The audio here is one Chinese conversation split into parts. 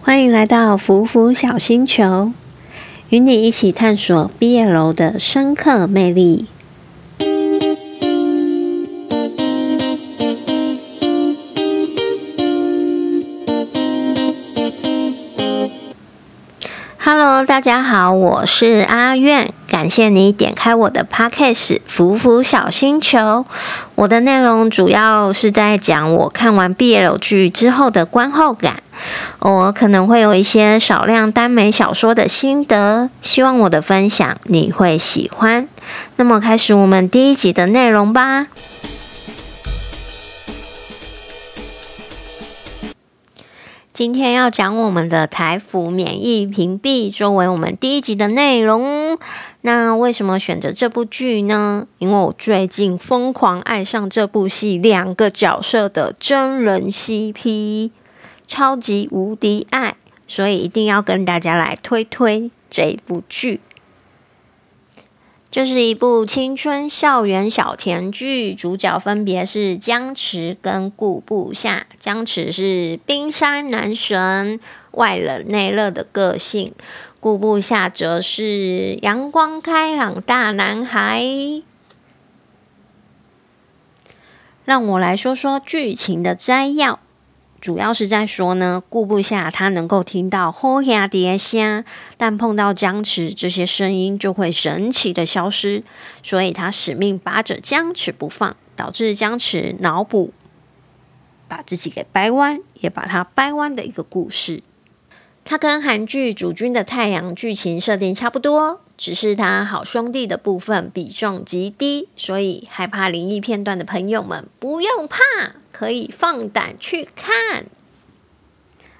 欢迎来到福福小星球，与你一起探索毕业楼的深刻魅力。Hello，大家好，我是阿苑，感谢你点开我的 Podcast《福福小星球》。我的内容主要是在讲我看完毕业楼剧之后的观后感。我可能会有一些少量耽美小说的心得，希望我的分享你会喜欢。那么，开始我们第一集的内容吧。今天要讲我们的台服免疫屏蔽，作为我们第一集的内容。那为什么选择这部剧呢？因为我最近疯狂爱上这部戏两个角色的真人 CP。超级无敌爱，所以一定要跟大家来推推这部剧。这是一部青春校园小甜剧，主角分别是江池跟顾部夏。江池是冰山男神，外冷内热的个性；顾部夏则是阳光开朗大男孩。让我来说说剧情的摘要。主要是在说呢，顾不下他能够听到吼呀蝶声，但碰到僵持这些声音就会神奇的消失，所以他使命扒着僵持不放，导致僵持脑补把自己给掰弯，也把他掰弯的一个故事。它跟韩剧《主君的太阳》剧情设定差不多，只是他好兄弟的部分比重极低，所以害怕灵异片段的朋友们不用怕，可以放胆去看。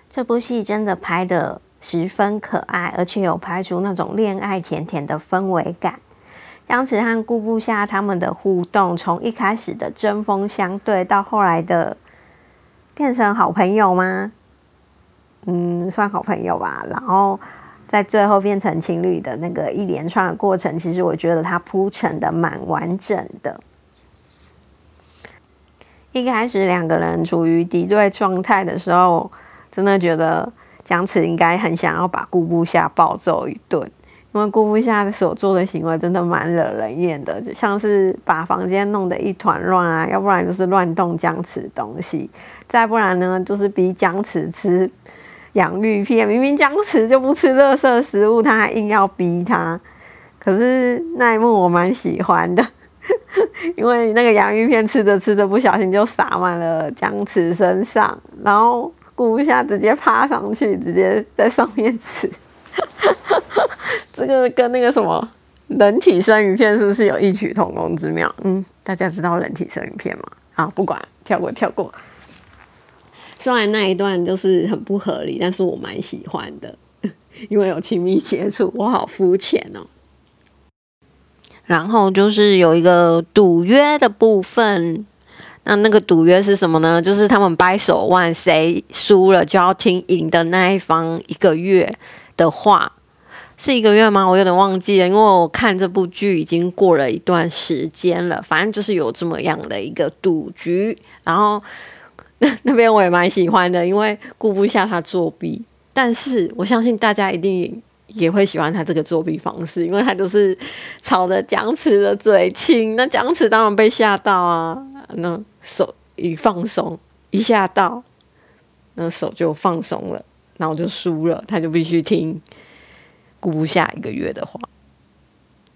这部戏真的拍的十分可爱，而且有拍出那种恋爱甜甜的氛围感。江池和顾部夏他们的互动，从一开始的针锋相对，到后来的变成好朋友吗？嗯，算好朋友吧。然后在最后变成情侣的那个一连串的过程，其实我觉得它铺陈的蛮完整的。一开始两个人处于敌对状态的时候，真的觉得江池应该很想要把顾部夏暴揍一顿，因为顾部夏所做的行为真的蛮惹人厌的，就像是把房间弄得一团乱啊，要不然就是乱动姜池东西，再不然呢就是逼姜池吃。养育片明明僵持就不吃垃圾食物，他还硬要逼他。可是那一幕我蛮喜欢的，因为那个洋芋片吃着吃着不小心就洒满了僵持身上，然后顾不下直接趴上去，直接在上面吃。这个跟那个什么人体生鱼片是不是有异曲同工之妙？嗯，大家知道人体生鱼片吗？啊，不管，跳过，跳过。虽然那一段就是很不合理，但是我蛮喜欢的，因为有亲密接触，我好肤浅哦。然后就是有一个赌约的部分，那那个赌约是什么呢？就是他们掰手腕，谁输了就要听赢的那一方一个月的话，是一个月吗？我有点忘记了，因为我看这部剧已经过了一段时间了。反正就是有这么样的一个赌局，然后。那边我也蛮喜欢的，因为顾不下他作弊，但是我相信大家一定也会喜欢他这个作弊方式，因为他就是朝着僵持的嘴亲，那僵持当然被吓到啊，那手一放松，一吓到，那手就放松了，然后就输了，他就必须听顾不下一个月的话，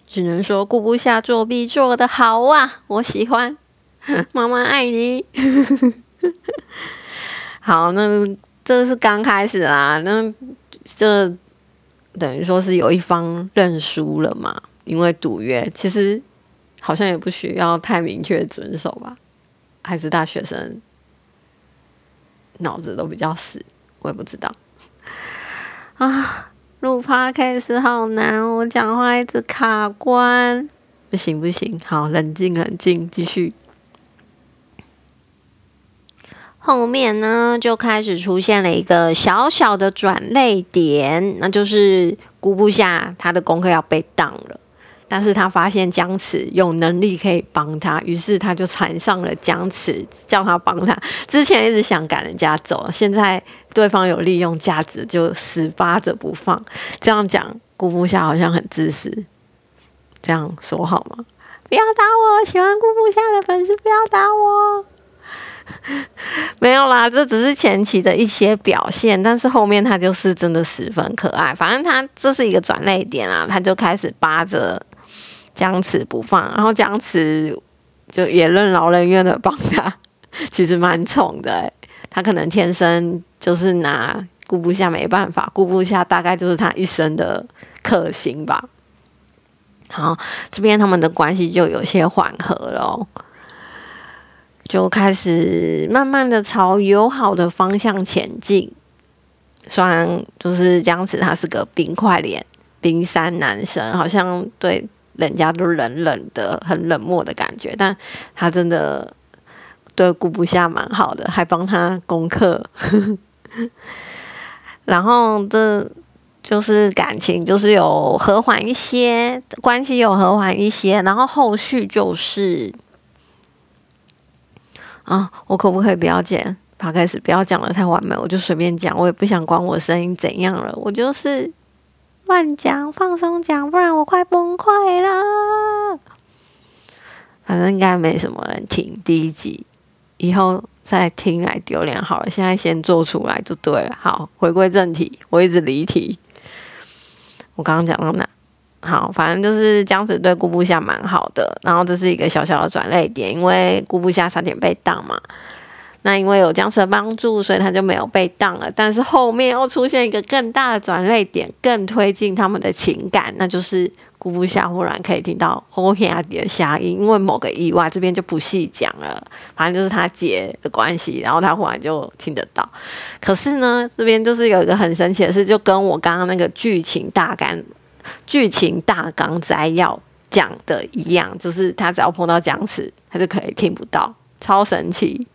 只能说顾不下作弊做的好啊，我喜欢，妈妈爱你。好，那这是刚开始啦。那这等于说是有一方认输了嘛？因为赌约其实好像也不需要太明确遵守吧？还是大学生脑子都比较死，我也不知道。啊，录 podcast 好难，我讲话一直卡关，不行不行，好，冷静冷静，继续。后面呢，就开始出现了一个小小的转泪点，那就是顾不下他的功课要被当了。但是他发现姜池有能力可以帮他，于是他就缠上了姜池，叫他帮他。之前一直想赶人家走，现在对方有利用价值，就死扒着不放。这样讲，顾不下好像很自私，这样说好吗？不要打我，喜欢顾不下的粉丝不要打我。没有啦，这只是前期的一些表现，但是后面他就是真的十分可爱。反正他这是一个转泪点啊，他就开始扒着僵持不放，然后僵持就也任劳任怨的帮他，其实蛮宠的。他可能天生就是拿顾不下没办法，顾不下大概就是他一生的克星吧。好，这边他们的关系就有些缓和了。就开始慢慢的朝友好的方向前进。虽然就是姜子他是个冰块脸、冰山男生，好像对人家都冷冷的、很冷漠的感觉，但他真的对顾不下蛮好的，还帮他功课。然后这就是感情，就是有和缓一些，关系有和缓一些，然后后续就是。啊，我可不可以不要剪？他开始不要讲的太完美，我就随便讲，我也不想管我声音怎样了，我就是乱讲，放松讲，不然我快崩溃了。反正应该没什么人听第一集，以后再听来丢脸好了。现在先做出来就对了。好，回归正题，我一直离题。我刚刚讲到哪？好，反正就是姜子对顾不下蛮好的，然后这是一个小小的转泪点，因为顾不下差点被当嘛。那因为有姜子的帮助，所以他就没有被当了。但是后面又出现一个更大的转泪点，更推进他们的情感，那就是顾不下忽然可以听到红黑阿迪的声音，因为某个意外，这边就不细讲了。反正就是他姐的关系，然后他忽然就听得到。可是呢，这边就是有一个很神奇的事，就跟我刚刚那个剧情大概。剧情大纲摘要讲的一样，就是他只要碰到僵持，他就可以听不到，超神奇。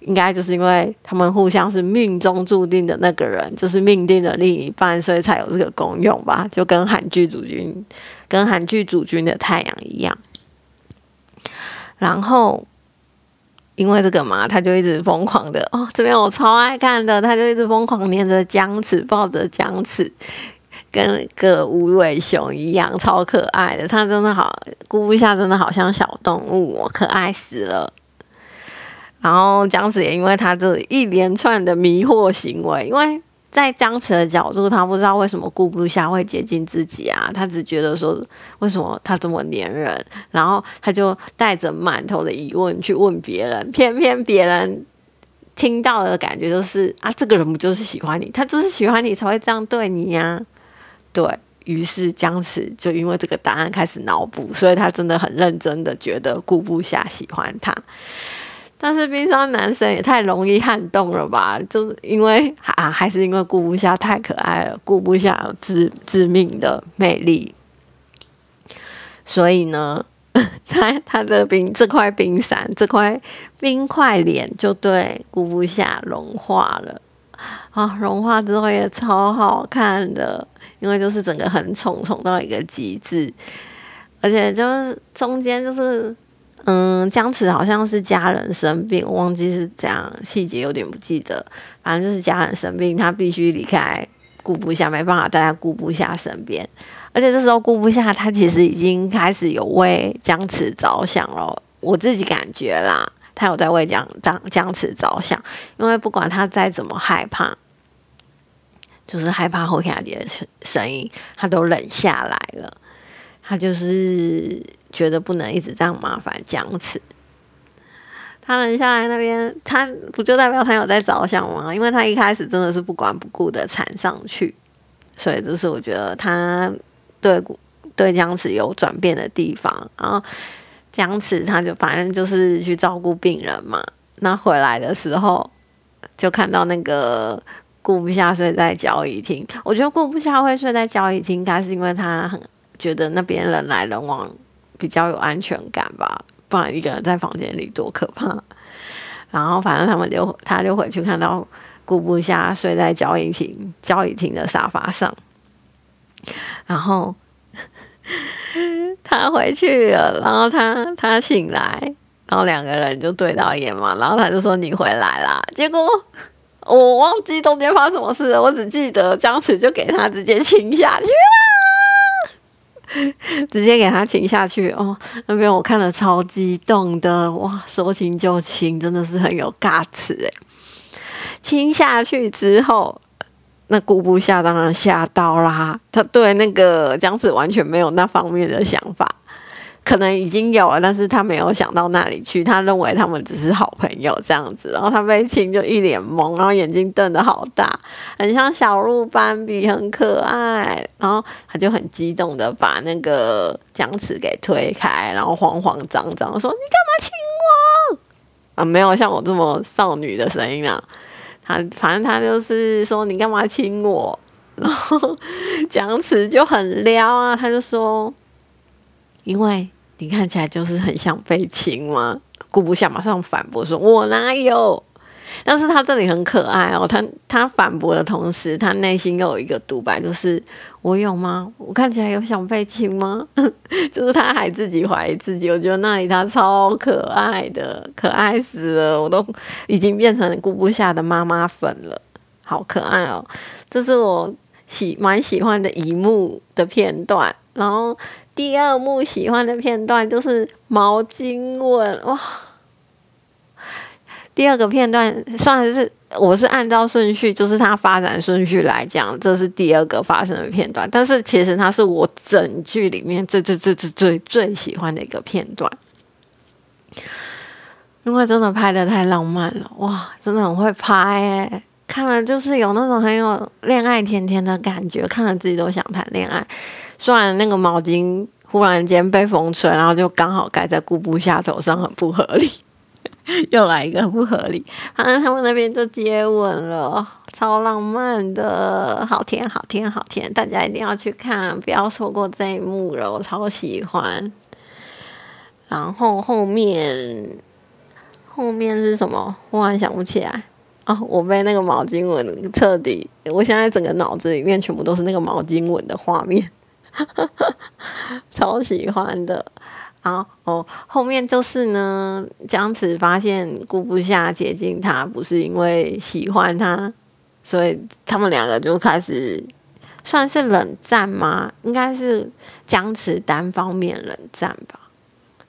应该就是因为他们互相是命中注定的那个人，就是命定的另一半，所以才有这个功用吧？就跟韩剧主君、跟韩剧主君的太阳一样。然后因为这个嘛，他就一直疯狂的哦，这边我超爱看的，他就一直疯狂黏着僵持，抱着僵持。跟个无尾熊一样，超可爱的。它真的好，估一下，真的好像小动物，可爱死了。然后姜子也因为他这一连串的迷惑行为，因为在姜子的角度，他不知道为什么顾不下会接近自己啊，他只觉得说为什么他这么黏人，然后他就带着满头的疑问去问别人，偏偏别人听到的感觉就是啊，这个人不就是喜欢你，他就是喜欢你才会这样对你呀。对于是僵持就因为这个答案开始脑补，所以他真的很认真的觉得顾不下喜欢他，但是冰霜男神也太容易撼动了吧？就是因为啊，还是因为顾不下太可爱了，顾不下致致命的魅力，所以呢，他他的冰这块冰山这块冰块脸就对顾不下融化了啊，融化之后也超好看的。因为就是整个很宠宠到一个极致，而且就是中间就是，嗯，江池好像是家人生病，我忘记是怎样细节有点不记得，反正就是家人生病，他必须离开顾不下，没办法待在顾不下身边，而且这时候顾不下他其实已经开始有为江池着想了，我自己感觉啦，他有在为姜姜姜池着想，因为不管他再怎么害怕。就是害怕后下的声声音，他都忍下来了。他就是觉得不能一直这样麻烦僵持。他忍下来那边，他不就代表他有在着想吗？因为他一开始真的是不管不顾的缠上去，所以这是我觉得他对对僵持有转变的地方。然后僵持他就反正就是去照顾病人嘛。那回来的时候就看到那个。顾不下睡在交易厅，我觉得顾不下会睡在交易厅，应该是因为他很觉得那边人来人往比较有安全感吧，不然一个人在房间里多可怕。然后反正他们就他就回去看到顾不下睡在交易厅交易厅的沙发上，然后 他回去了，然后他他醒来，然后两个人就对到眼嘛，然后他就说你回来啦。结果我忘记中间发生什么事了，我只记得僵持就给他直接亲下去了，直接给他亲下去哦。那边我看了超激动的，哇，说亲就亲，真的是很有尬词诶。亲下去之后。那顾不下，当然吓到啦。他对那个姜子完全没有那方面的想法，可能已经有了，但是他没有想到那里去。他认为他们只是好朋友这样子，然后他被亲就一脸懵，然后眼睛瞪得好大，很像小鹿斑比，很可爱。然后他就很激动的把那个姜子给推开，然后慌慌张张说：“你干嘛亲我？”啊，没有像我这么少女的声音啊。他反正他就是说你干嘛亲我，然后讲词就很撩啊，他就说，因为你看起来就是很像被亲嘛，顾不下马上反驳说，我哪有。但是他这里很可爱哦，他他反驳的同时，他内心又有一个独白，就是我有吗？我看起来有想被亲吗？就是他还自己怀疑自己，我觉得那里他超可爱的，可爱死了，我都已经变成顾不下的妈妈粉了，好可爱哦！这是我喜蛮喜欢的一幕的片段，然后第二幕喜欢的片段就是毛巾吻，哇！第二个片段算是我是按照顺序，就是它发展顺序来讲，这是第二个发生的片段。但是其实它是我整剧里面最最最最最最喜欢的一个片段，因为真的拍的太浪漫了，哇，真的很会拍哎！看了就是有那种很有恋爱甜甜的感觉，看了自己都想谈恋爱。虽然那个毛巾忽然间被风吹，然后就刚好盖在顾布夏头上，很不合理。又来一个不合理，反正他们那边就接吻了，超浪漫的，好甜好甜好甜，大家一定要去看，不要错过这一幕了，我超喜欢。然后后面后面是什么？忽然想不起来哦，我被那个毛巾吻彻底，我现在整个脑子里面全部都是那个毛巾吻的画面，超喜欢的。然哦，后面就是呢，姜慈发现顾不下接近他，不是因为喜欢他，所以他们两个就开始算是冷战吗？应该是姜慈单方面冷战吧。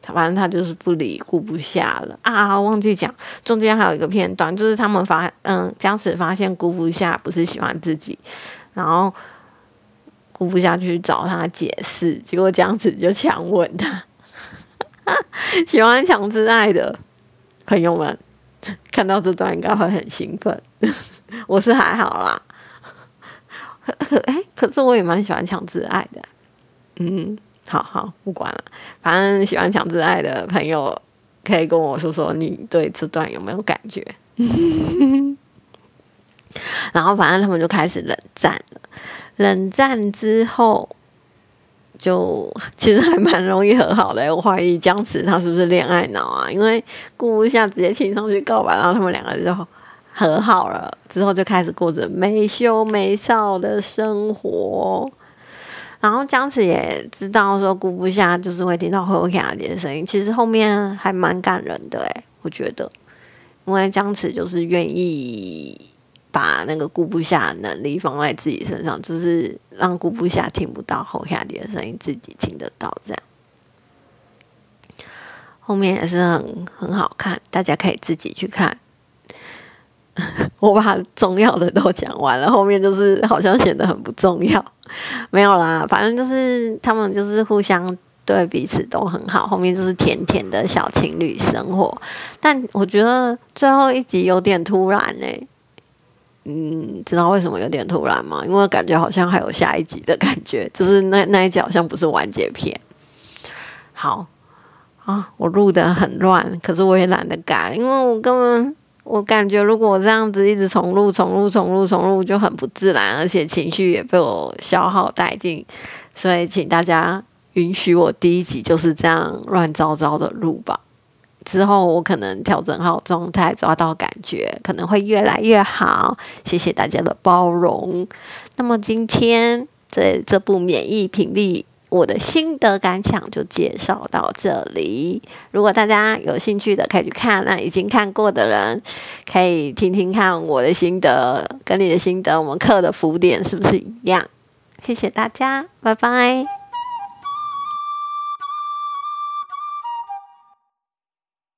他反正他就是不理顾不下了啊！忘记讲，中间还有一个片段，就是他们发嗯，姜慈发现顾不下不是喜欢自己，然后顾不下去找他解释，结果姜慈就强吻他。喜欢强制爱的朋友们，看到这段应该会很兴奋。我是还好啦，可可哎，可是我也蛮喜欢强制爱的。嗯，好好不管了，反正喜欢强制爱的朋友可以跟我说说，你对这段有没有感觉？然后反正他们就开始冷战了。冷战之后。就其实还蛮容易和好的，我怀疑姜池他是不是恋爱脑啊？因为顾不下直接亲上去告白，然后他们两个就和好了，之后就开始过着没羞没臊的生活。然后姜池也知道说顾不下就是会听到后卡的声音，其实后面还蛮感人的诶，我觉得，因为姜池就是愿意。把那个顾不下能力放在自己身上，就是让顾不下听不到后下底的声音，自己听得到。这样后面也是很很好看，大家可以自己去看。我把重要的都讲完了，后面就是好像显得很不重要。没有啦，反正就是他们就是互相对彼此都很好。后面就是甜甜的小情侣生活，但我觉得最后一集有点突然呢。嗯，知道为什么有点突然吗？因为感觉好像还有下一集的感觉，就是那那一集好像不是完结篇。好啊，我录的很乱，可是我也懒得改，因为我根本我感觉如果我这样子一直重录、重录、重录、重录，就很不自然，而且情绪也被我消耗殆尽。所以，请大家允许我第一集就是这样乱糟糟的录吧。之后我可能调整好状态，抓到感觉，可能会越来越好。谢谢大家的包容。那么今天这这部免疫频率我的心得感想就介绍到这里。如果大家有兴趣的，可以去看；那已经看过的人，可以听听看我的心得，跟你的心得，我们课的浮点是不是一样？谢谢大家，拜拜。